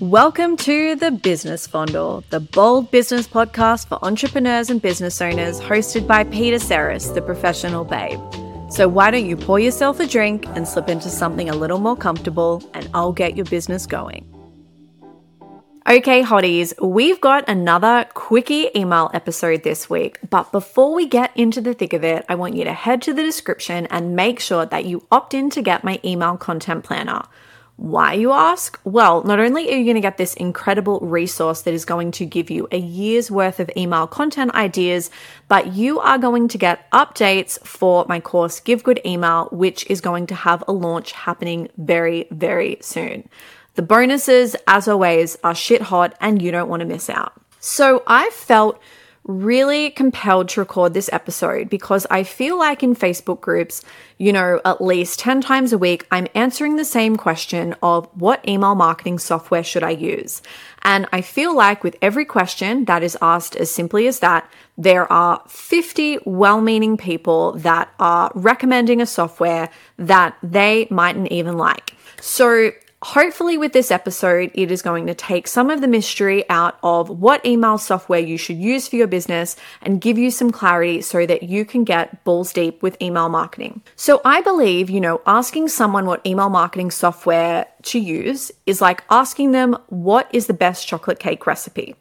Welcome to the Business Fondle, the bold business podcast for entrepreneurs and business owners, hosted by Peta Serras, the professional babe. So, why don't you pour yourself a drink and slip into something a little more comfortable, and I'll get your business going. Okay, hotties, we've got another quickie email episode this week. But before we get into the thick of it, I want you to head to the description and make sure that you opt in to get my email content planner. Why, you ask? Well, not only are you going to get this incredible resource that is going to give you a year's worth of email content ideas, but you are going to get updates for my course, Give Good Email, which is going to have a launch happening very, very soon. The bonuses, as always, are shit hot and you don't want to miss out. So I felt really compelled to record this episode because I feel like in Facebook groups, you know, at least 10 times a week, I'm answering the same question of what email marketing software should I use? And I feel like with every question that is asked as simply as that, there are 50 well meaning people that are recommending a software that they mightn't even like. So Hopefully, with this episode, it is going to take some of the mystery out of what email software you should use for your business and give you some clarity so that you can get balls deep with email marketing. So, I believe, you know, asking someone what email marketing software to use is like asking them what is the best chocolate cake recipe.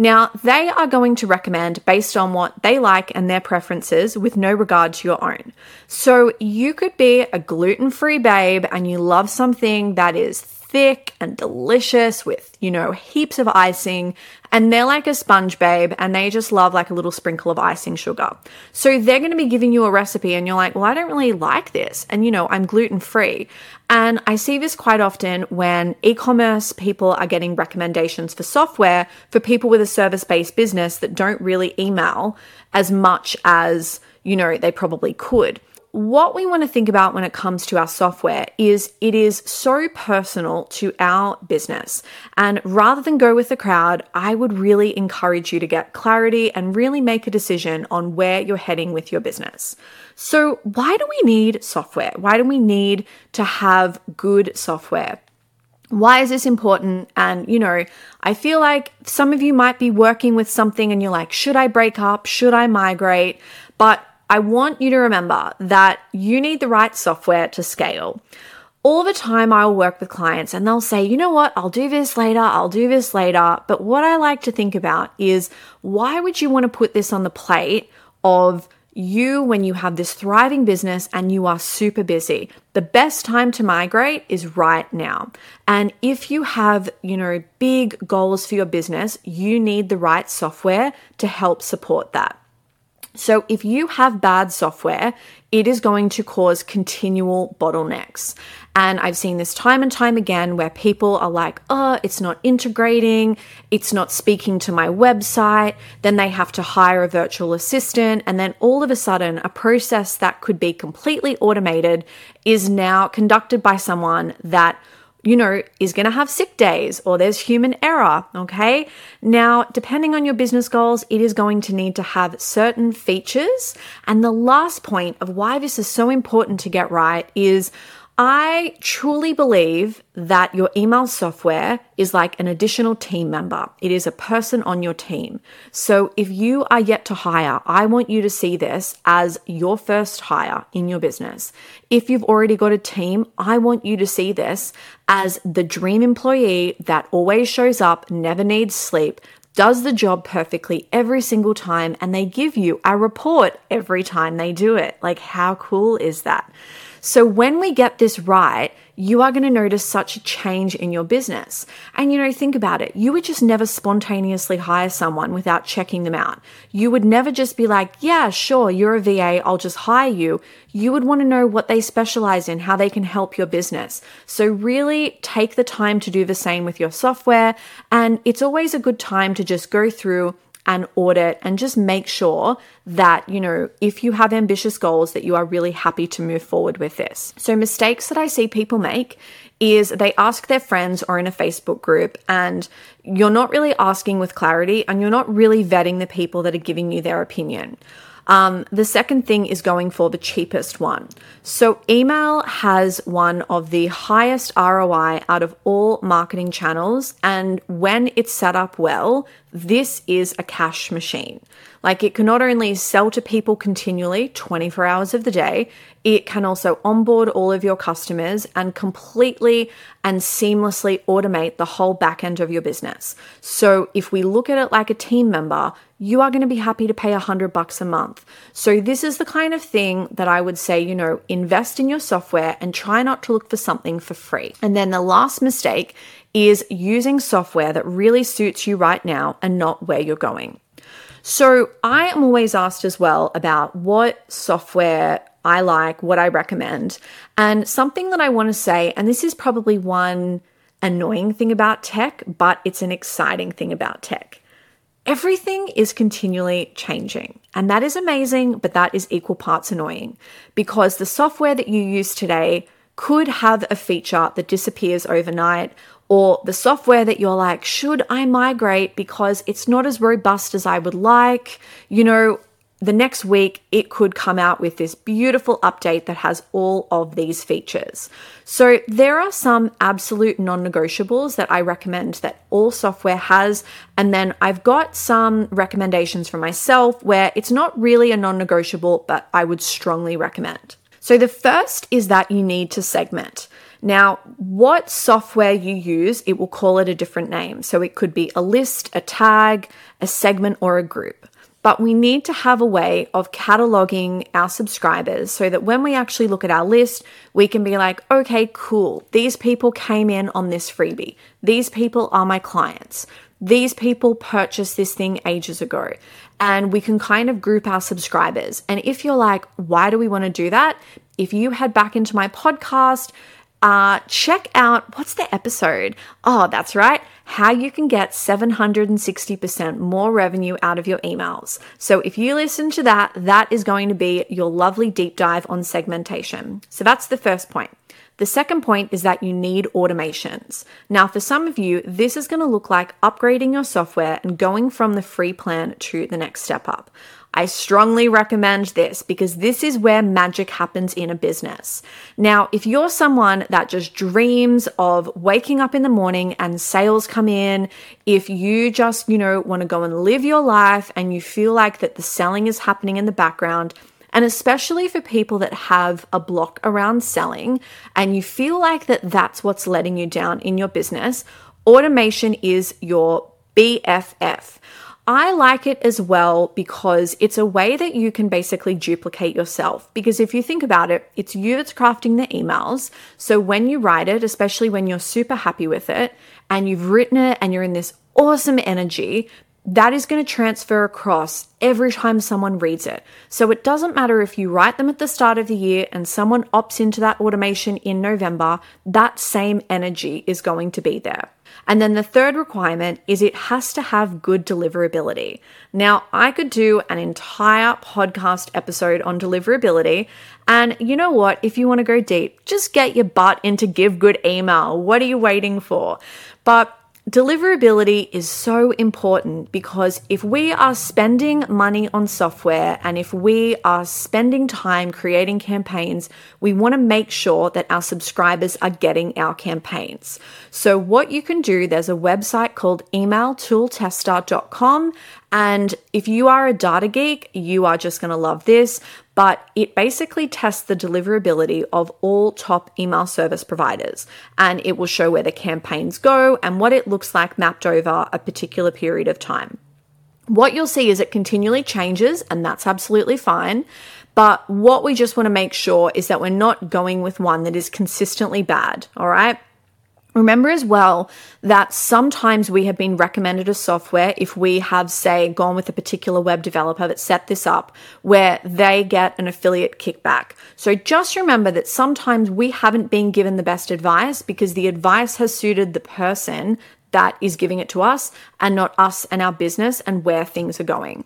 Now, they are going to recommend based on what they like and their preferences with no regard to your own. So, you could be a gluten free babe and you love something that is thick and delicious with, you know, heaps of icing. And they're like a sponge babe and they just love like a little sprinkle of icing sugar. So they're going to be giving you a recipe and you're like, well, I don't really like this. And, you know, I'm gluten free. And I see this quite often when e commerce people are getting recommendations for software for people with a service based business that don't really email as much as, you know, they probably could what we want to think about when it comes to our software is it is so personal to our business. And rather than go with the crowd, I would really encourage you to get clarity and really make a decision on where you're heading with your business. So, why do we need software? Why do we need to have good software? Why is this important? And, you know, I feel like some of you might be working with something and you're like, should I break up? Should I migrate? But I want you to remember that you need the right software to scale. All the time, I will work with clients and they'll say, you know what, I'll do this later, I'll do this later. But what I like to think about is why would you want to put this on the plate of you when you have this thriving business and you are super busy. The best time to migrate is right now. And if you have, you know, big goals for your business, you need the right software to help support that. So, if you have bad software, it is going to cause continual bottlenecks. And I've seen this time and time again where people are like, oh, it's not integrating, it's not speaking to my website. Then they have to hire a virtual assistant. And then all of a sudden, a process that could be completely automated is now conducted by someone that you know, is going to have sick days or there's human error. Okay. Now, depending on your business goals, it is going to need to have certain features. And the last point of why this is so important to get right is I truly believe that your email software is like an additional team member. It is a person on your team. So if you are yet to hire, I want you to see this as your first hire in your business. If you've already got a team, I want you to see this as the dream employee that always shows up, never needs sleep, does the job perfectly every single time, and they give you a report every time they do it. Like, how cool is that? So when we get this right, you are going to notice such a change in your business. And you know, think about it. You would just never spontaneously hire someone without checking them out. You would never just be like, yeah, sure, you're a VA, I'll just hire you. You would want to know what they specialize in, how they can help your business. So really take the time to do the same with your software. And it's always a good time to just go through and audit and just make sure that, you know, if you have ambitious goals, that you are really happy to move forward with this. So, mistakes that I see people make is they ask their friends or in a Facebook group, and you're not really asking with clarity and you're not really vetting the people that are giving you their opinion. Um, the second thing is going for the cheapest one. So, email has one of the highest ROI out of all marketing channels. And when it's set up well, this is a cash machine. Like it can not only sell to people continually 24 hours of the day, it can also onboard all of your customers and completely and seamlessly automate the whole back end of your business. So if we look at it like a team member, you are going to be happy to pay a hundred bucks a month. So this is the kind of thing that I would say, you know, invest in your software and try not to look for something for free. And then the last mistake is using software that really suits you right now and not where you're going. So I am always asked as well about what software I like, what I recommend. And something that I want to say, and this is probably one annoying thing about tech, but it's an exciting thing about tech. Everything is continually changing, and that is amazing, but that is equal parts annoying because the software that you use today could have a feature that disappears overnight, or the software that you're like, should I migrate because it's not as robust as I would like? You know, the next week it could come out with this beautiful update that has all of these features. So there are some absolute non-negotiables that I recommend that all software has and then I've got some recommendations for myself where it's not really a non-negotiable but I would strongly recommend. So the first is that you need to segment. Now, what software you use, it will call it a different name. So it could be a list, a tag, a segment, or a group. But we need to have a way of cataloging our subscribers so that when we actually look at our list, we can be like, okay, cool. These people came in on this freebie. These people are my clients. These people purchased this thing ages ago. And we can kind of group our subscribers. And if you're like, why do we want to do that? If you head back into my podcast, uh, check out what's the episode? Oh, that's right. How you can get 760% more revenue out of your emails. So, if you listen to that, that is going to be your lovely deep dive on segmentation. So, that's the first point. The second point is that you need automations. Now, for some of you, this is going to look like upgrading your software and going from the free plan to the next step up. I strongly recommend this because this is where magic happens in a business. Now, if you're someone that just dreams of waking up in the morning and sales come in, if you just, you know, want to go and live your life and you feel like that the selling is happening in the background, and especially for people that have a block around selling and you feel like that that's what's letting you down in your business, automation is your BFF. I like it as well because it's a way that you can basically duplicate yourself. Because if you think about it, it's you that's crafting the emails. So when you write it, especially when you're super happy with it and you've written it and you're in this awesome energy, that is going to transfer across every time someone reads it. So it doesn't matter if you write them at the start of the year and someone opts into that automation in November, that same energy is going to be there. And then the third requirement is it has to have good deliverability. Now, I could do an entire podcast episode on deliverability. And you know what? If you want to go deep, just get your butt into Give Good Email. What are you waiting for? But Deliverability is so important because if we are spending money on software and if we are spending time creating campaigns, we want to make sure that our subscribers are getting our campaigns. So, what you can do, there's a website called emailtooltester.com. And if you are a data geek, you are just going to love this but it basically tests the deliverability of all top email service providers and it will show where the campaigns go and what it looks like mapped over a particular period of time. What you'll see is it continually changes, and that's absolutely fine. But what we just want to make sure is that we're not going with one that is consistently bad, all right? Remember as well that sometimes we have been recommended a software if we have, say, gone with a particular web developer that set this up where they get an affiliate kickback. So just remember that sometimes we haven't been given the best advice because the advice has suited the person that is giving it to us and not us and our business and where things are going.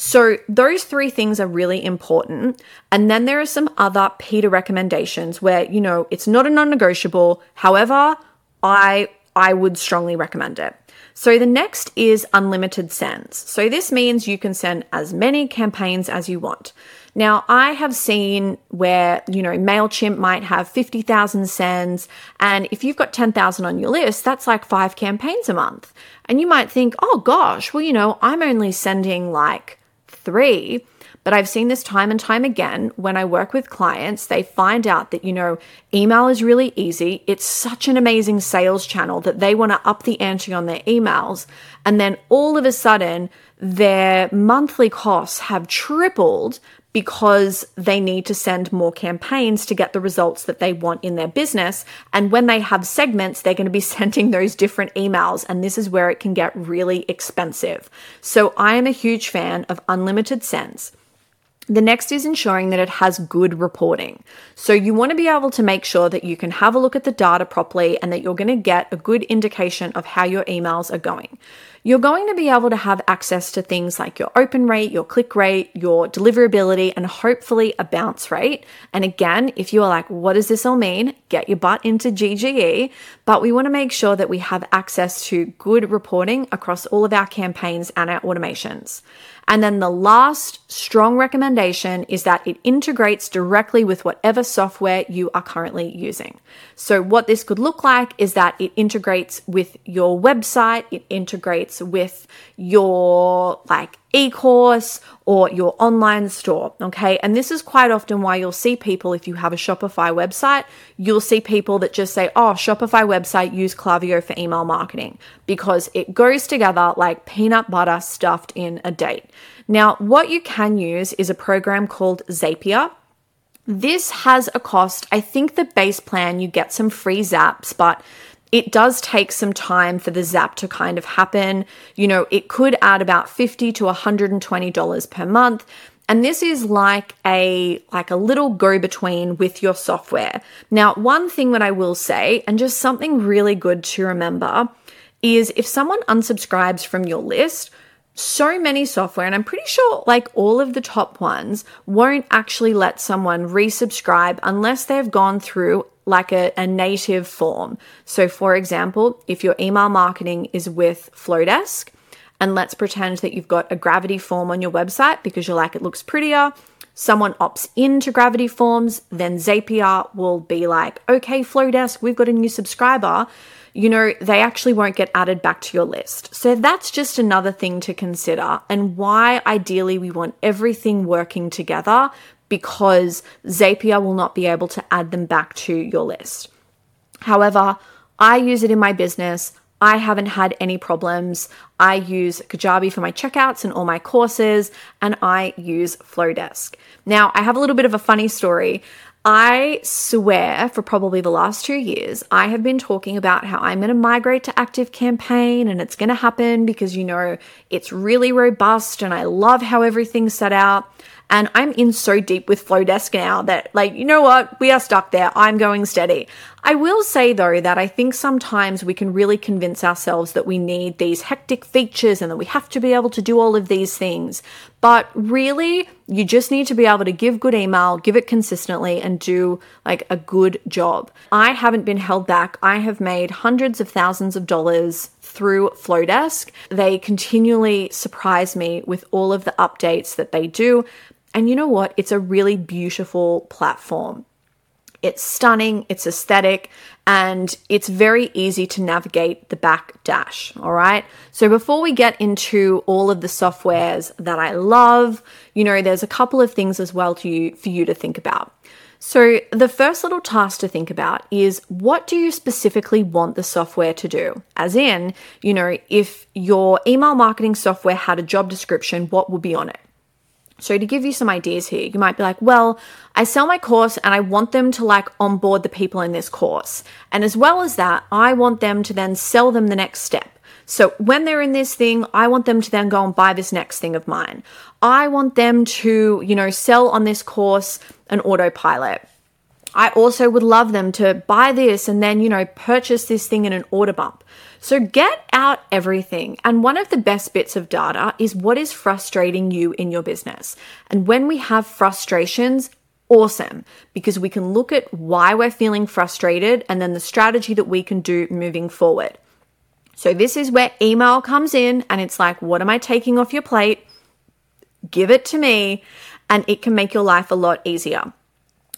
So, those three things are really important. And then there are some other Peta recommendations where, you know, it's not a non negotiable. However, I I would strongly recommend it. So the next is unlimited sends. So this means you can send as many campaigns as you want. Now, I have seen where, you know, MailChimp might have 50,000 sends, and if you've got 10,000 on your list, that's like five campaigns a month. And you might think, oh gosh, well, you know, I'm only sending like three. But I've seen this time and time again when I work with clients, they find out that, you know, email is really easy. It's such an amazing sales channel that they want to up the ante on their emails. And then all of a sudden, their monthly costs have tripled because they need to send more campaigns to get the results that they want in their business. And when they have segments, they're going to be sending those different emails. And this is where it can get really expensive. So I am a huge fan of unlimited sends. The next is ensuring that it has good reporting. So you want to be able to make sure that you can have a look at the data properly and that you're going to get a good indication of how your emails are going you're going to be able to have access to things like your open rate, your click rate, your deliverability, and hopefully a bounce rate. And again, if you are like, what does this all mean? Get your butt into GGE. But we want to make sure that we have access to good reporting across all of our campaigns and our automations. And then the last strong recommendation is that it integrates directly with whatever software you are currently using. So, what this could look like is that it integrates with your website, it integrates with your like e-course or your online store okay? And this is quite often why you'll see people if you have a shopify website you'll see people that just say oh shopify website use klaviyo for email marketing because it goes together like peanut butter stuffed in a date. Now what you can use is a program called zapier. This has a cost. I think the base plan, you get some free zaps, but it does take some time for the zap to kind of happen. You know, it could add about 50 to $120 per month. And this is like a like a little go between with your software. Now, one thing that I will say and just something really good to remember is if someone unsubscribes from your list, so many software, and I'm pretty sure like all of the top ones won't actually let someone resubscribe unless they've gone through like a, a native form. So, for example, if your email marketing is with Flodesk, and let's pretend that you've got a gravity form on your website because you're like, it looks prettier. Someone opts into Gravity Forms, then Zapier will be like, okay, Flodesk, we've got a new subscriber you know, they actually won't get added back to your list. So that's just another thing to consider, and why ideally we want everything working together because Zapier will not be able to add them back to your list. However, I use it in my business. I haven't had any problems. I use Kajabi for my checkouts and all my courses, and I use Flodesk. Now, I have a little bit of a funny story. I swear for probably the last two years, I have been talking about how I'm going to migrate to Active Campaign and it's going to happen because, you know, it's really robust and I love how everything's set out. And I'm in so deep with Flodesk now that, like, you know what? We are stuck there. I'm going steady. I will say, though, that I think sometimes we can really convince ourselves that we need these hectic features and that we have to be able to do all of these things. But really, you just need to be able to give good email, give it consistently, and do like a good job. I haven't been held back. I have made hundreds of thousands of dollars through Flodesk. They continually surprise me with all of the updates that they do. And you know what? It's a really beautiful platform. It's stunning, it's aesthetic, and it's very easy to navigate the back dash. All right. So, before we get into all of the softwares that I love, you know, there's a couple of things as well to you, for you to think about. So, the first little task to think about is what do you specifically want the software to do? As in, you know, if your email marketing software had a job description, what would be on it? So, to give you some ideas here, you might be like, well, I sell my course and I want them to like onboard the people in this course. And as well as that, I want them to then sell them the next step. So, when they're in this thing, I want them to then go and buy this next thing of mine. I want them to, you know, sell on this course an autopilot. I also would love them to buy this and then, you know, purchase this thing in an order bump. So get out everything. And one of the best bits of data is what is frustrating you in your business. And when we have frustrations, awesome because we can look at why we're feeling frustrated and then the strategy that we can do moving forward. So, this is where email comes in and it's like, what am I taking off your plate? Give it to me, and it can make your life a lot easier.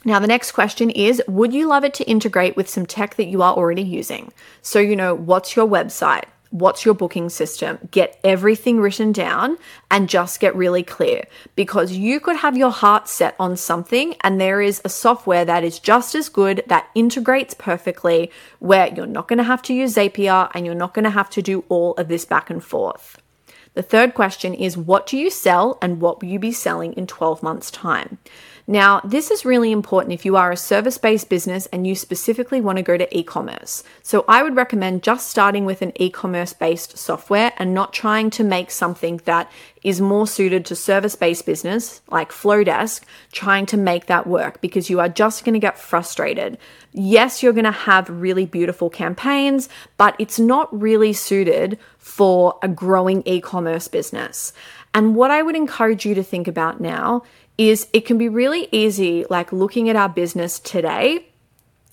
Now, the next question is Would you love it to integrate with some tech that you are already using? So, you know, what's your website? What's your booking system? Get everything written down and just get really clear because you could have your heart set on something and there is a software that is just as good that integrates perfectly where you're not going to have to use Zapier and you're not going to have to do all of this back and forth. The third question is what do you sell and what will you be selling in 12 months' time? Now, this is really important if you are a service based business and you specifically want to go to e commerce. So, I would recommend just starting with an e commerce based software and not trying to make something that is more suited to service based business like Flodesk, trying to make that work because you are just going to get frustrated. Yes, you're going to have really beautiful campaigns, but it's not really suited for a growing e commerce business. And what I would encourage you to think about now is it can be really easy, like looking at our business today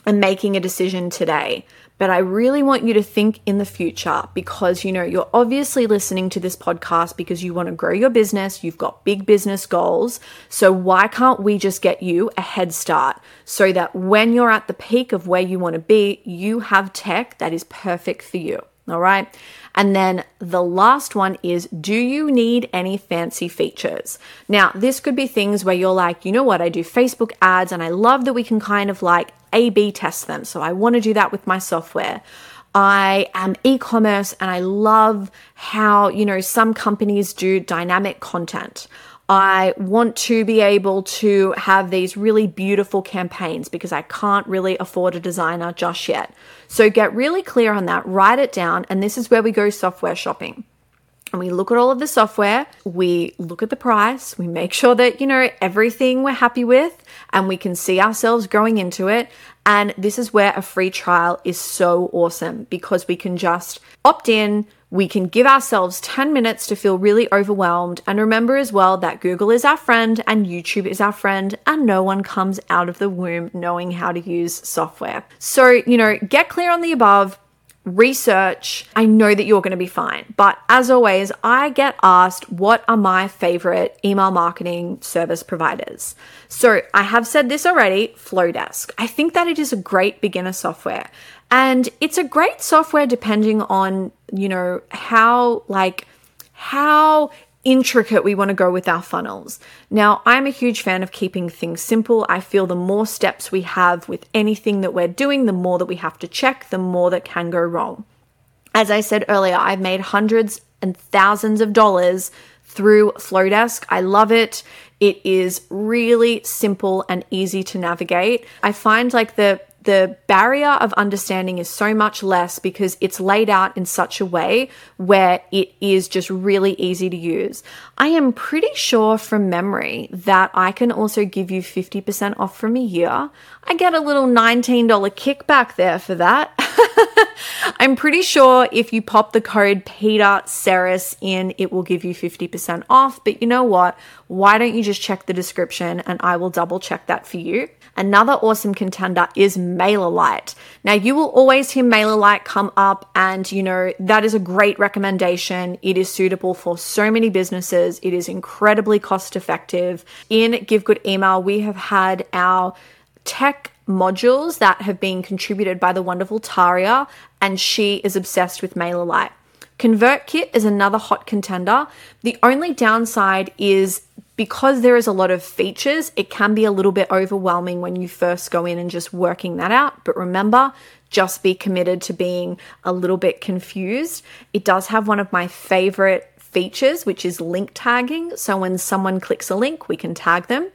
and making a decision today. But I really want you to think in the future because you know, you're obviously listening to this podcast because you want to grow your business, you've got big business goals. So, why can't we just get you a head start so that when you're at the peak of where you want to be, you have tech that is perfect for you? All right. And then the last one is Do you need any fancy features? Now, this could be things where you're like, you know what, I do Facebook ads and I love that we can kind of like A B test them. So I want to do that with my software. I am e commerce and I love how, you know, some companies do dynamic content. I want to be able to have these really beautiful campaigns because I can't really afford a designer just yet. So get really clear on that, write it down, and this is where we go software shopping. And we look at all of the software, we look at the price, we make sure that, you know, everything we're happy with and we can see ourselves growing into it. And this is where a free trial is so awesome because we can just opt in, we can give ourselves 10 minutes to feel really overwhelmed. And remember as well that Google is our friend and YouTube is our friend, and no one comes out of the womb knowing how to use software. So, you know, get clear on the above. Research, I know that you're going to be fine. But as always, I get asked what are my favorite email marketing service providers. So I have said this already Flodesk. I think that it is a great beginner software. And it's a great software depending on, you know, how like how intricate we want to go with our funnels. Now, I'm a huge fan of keeping things simple. I feel the more steps we have with anything that we're doing, the more that we have to check, the more that can go wrong. As I said earlier, I've made hundreds and thousands of dollars through Flodesk. I love it. It is really simple and easy to navigate. I find like the the barrier of understanding is so much less because it's laid out in such a way where it is just really easy to use. I am pretty sure from memory that I can also give you 50% off from a year. I get a little $19 kickback there for that. I'm pretty sure if you pop the code Peta Serras in, it will give you 50% off. But you know what? Why don't you just check the description and I will double check that for you? Another awesome contender is MailerLite. Now, you will always hear MailerLite come up, and you know, that is a great recommendation. It is suitable for so many businesses, it is incredibly cost effective. In Give Good Email, we have had our tech modules that have been contributed by the wonderful Taria, and she is obsessed with MailerLite. ConvertKit is another hot contender. The only downside is because there is a lot of features, it can be a little bit overwhelming when you first go in and just working that out. But remember, just be committed to being a little bit confused. It does have one of my favorite features, which is link tagging. So when someone clicks a link, we can tag them.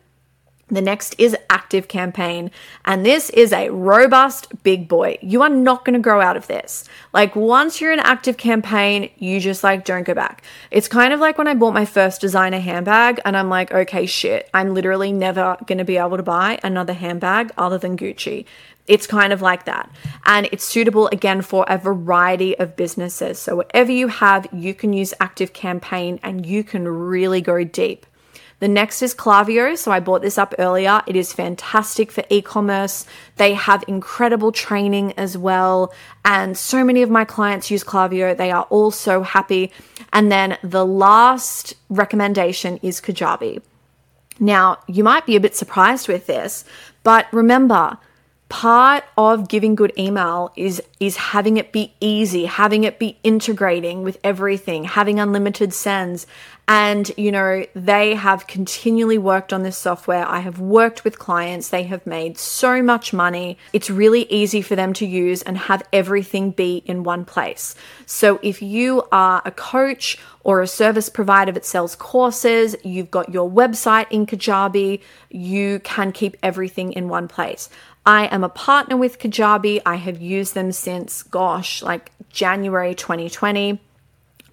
The next is Active Campaign, and this is a robust big boy. You are not going to grow out of this. Like, once you're in Active Campaign, you just like don't go back. It's kind of like when I bought my first designer handbag, and I'm like, okay, shit, I'm literally never going to be able to buy another handbag other than Gucci. It's kind of like that. And it's suitable again for a variety of businesses. So, whatever you have, you can use Active Campaign and you can really go deep. The next is Klaviyo. So I bought this up earlier. It is fantastic for e commerce. They have incredible training as well. And so many of my clients use Klaviyo. They are all so happy. And then the last recommendation is Kajabi. Now, you might be a bit surprised with this, but remember, part of giving good email is is having it be easy having it be integrating with everything having unlimited sends. And you know they have continually worked on this software. I have worked with clients. They have made so much money. It's really easy for them to use and have everything be in one place. So if you are a coach or a service provider that sells courses you've got your website in kajabi you can keep everything in one place I am a partner with Kajabi. I have used them since, gosh, like January 2020.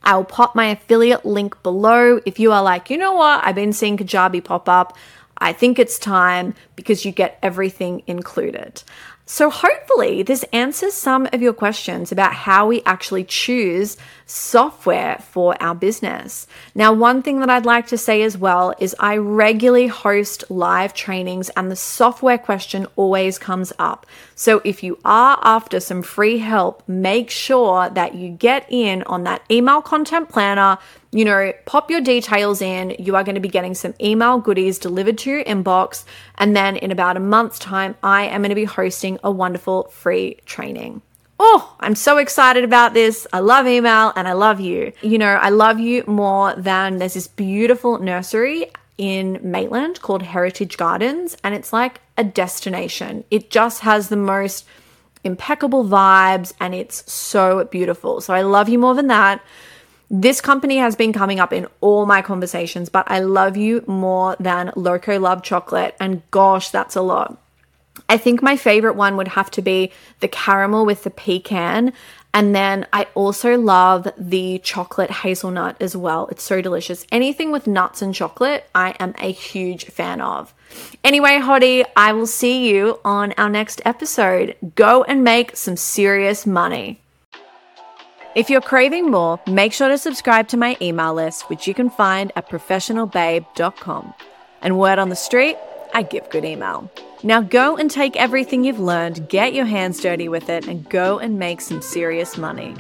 I'll pop my affiliate link below if you are like, you know what, I've been seeing Kajabi pop up. I think it's time because you get everything included. So, hopefully, this answers some of your questions about how we actually choose software for our business. Now, one thing that I'd like to say as well is I regularly host live trainings, and the software question always comes up. So, if you are after some free help, make sure that you get in on that email content planner you know, pop your details in. You are going to be getting some email goodies delivered to your inbox. And then in about a month's time, I am going to be hosting a wonderful free training. Oh, I'm so excited about this. I love email and I love you. You know, I love you more than there's this beautiful nursery in Maitland called Heritage Gardens, and it's like a destination. It just has the most impeccable vibes and it's so beautiful. So I love you more than that. This company has been coming up in all my conversations, but I love you more than Loco Love Chocolate. And gosh, that's a lot. I think my favorite one would have to be the caramel with the pecan. And then I also love the chocolate hazelnut as well. It's so delicious. Anything with nuts and chocolate, I am a huge fan of. Anyway, Hottie, I will see you on our next episode. Go and make some serious money. If you're craving more, make sure to subscribe to my email list, which you can find at professionalbabe.com. And word on the street, I give good email. Now go and take everything you've learned, get your hands dirty with it, and go and make some serious money.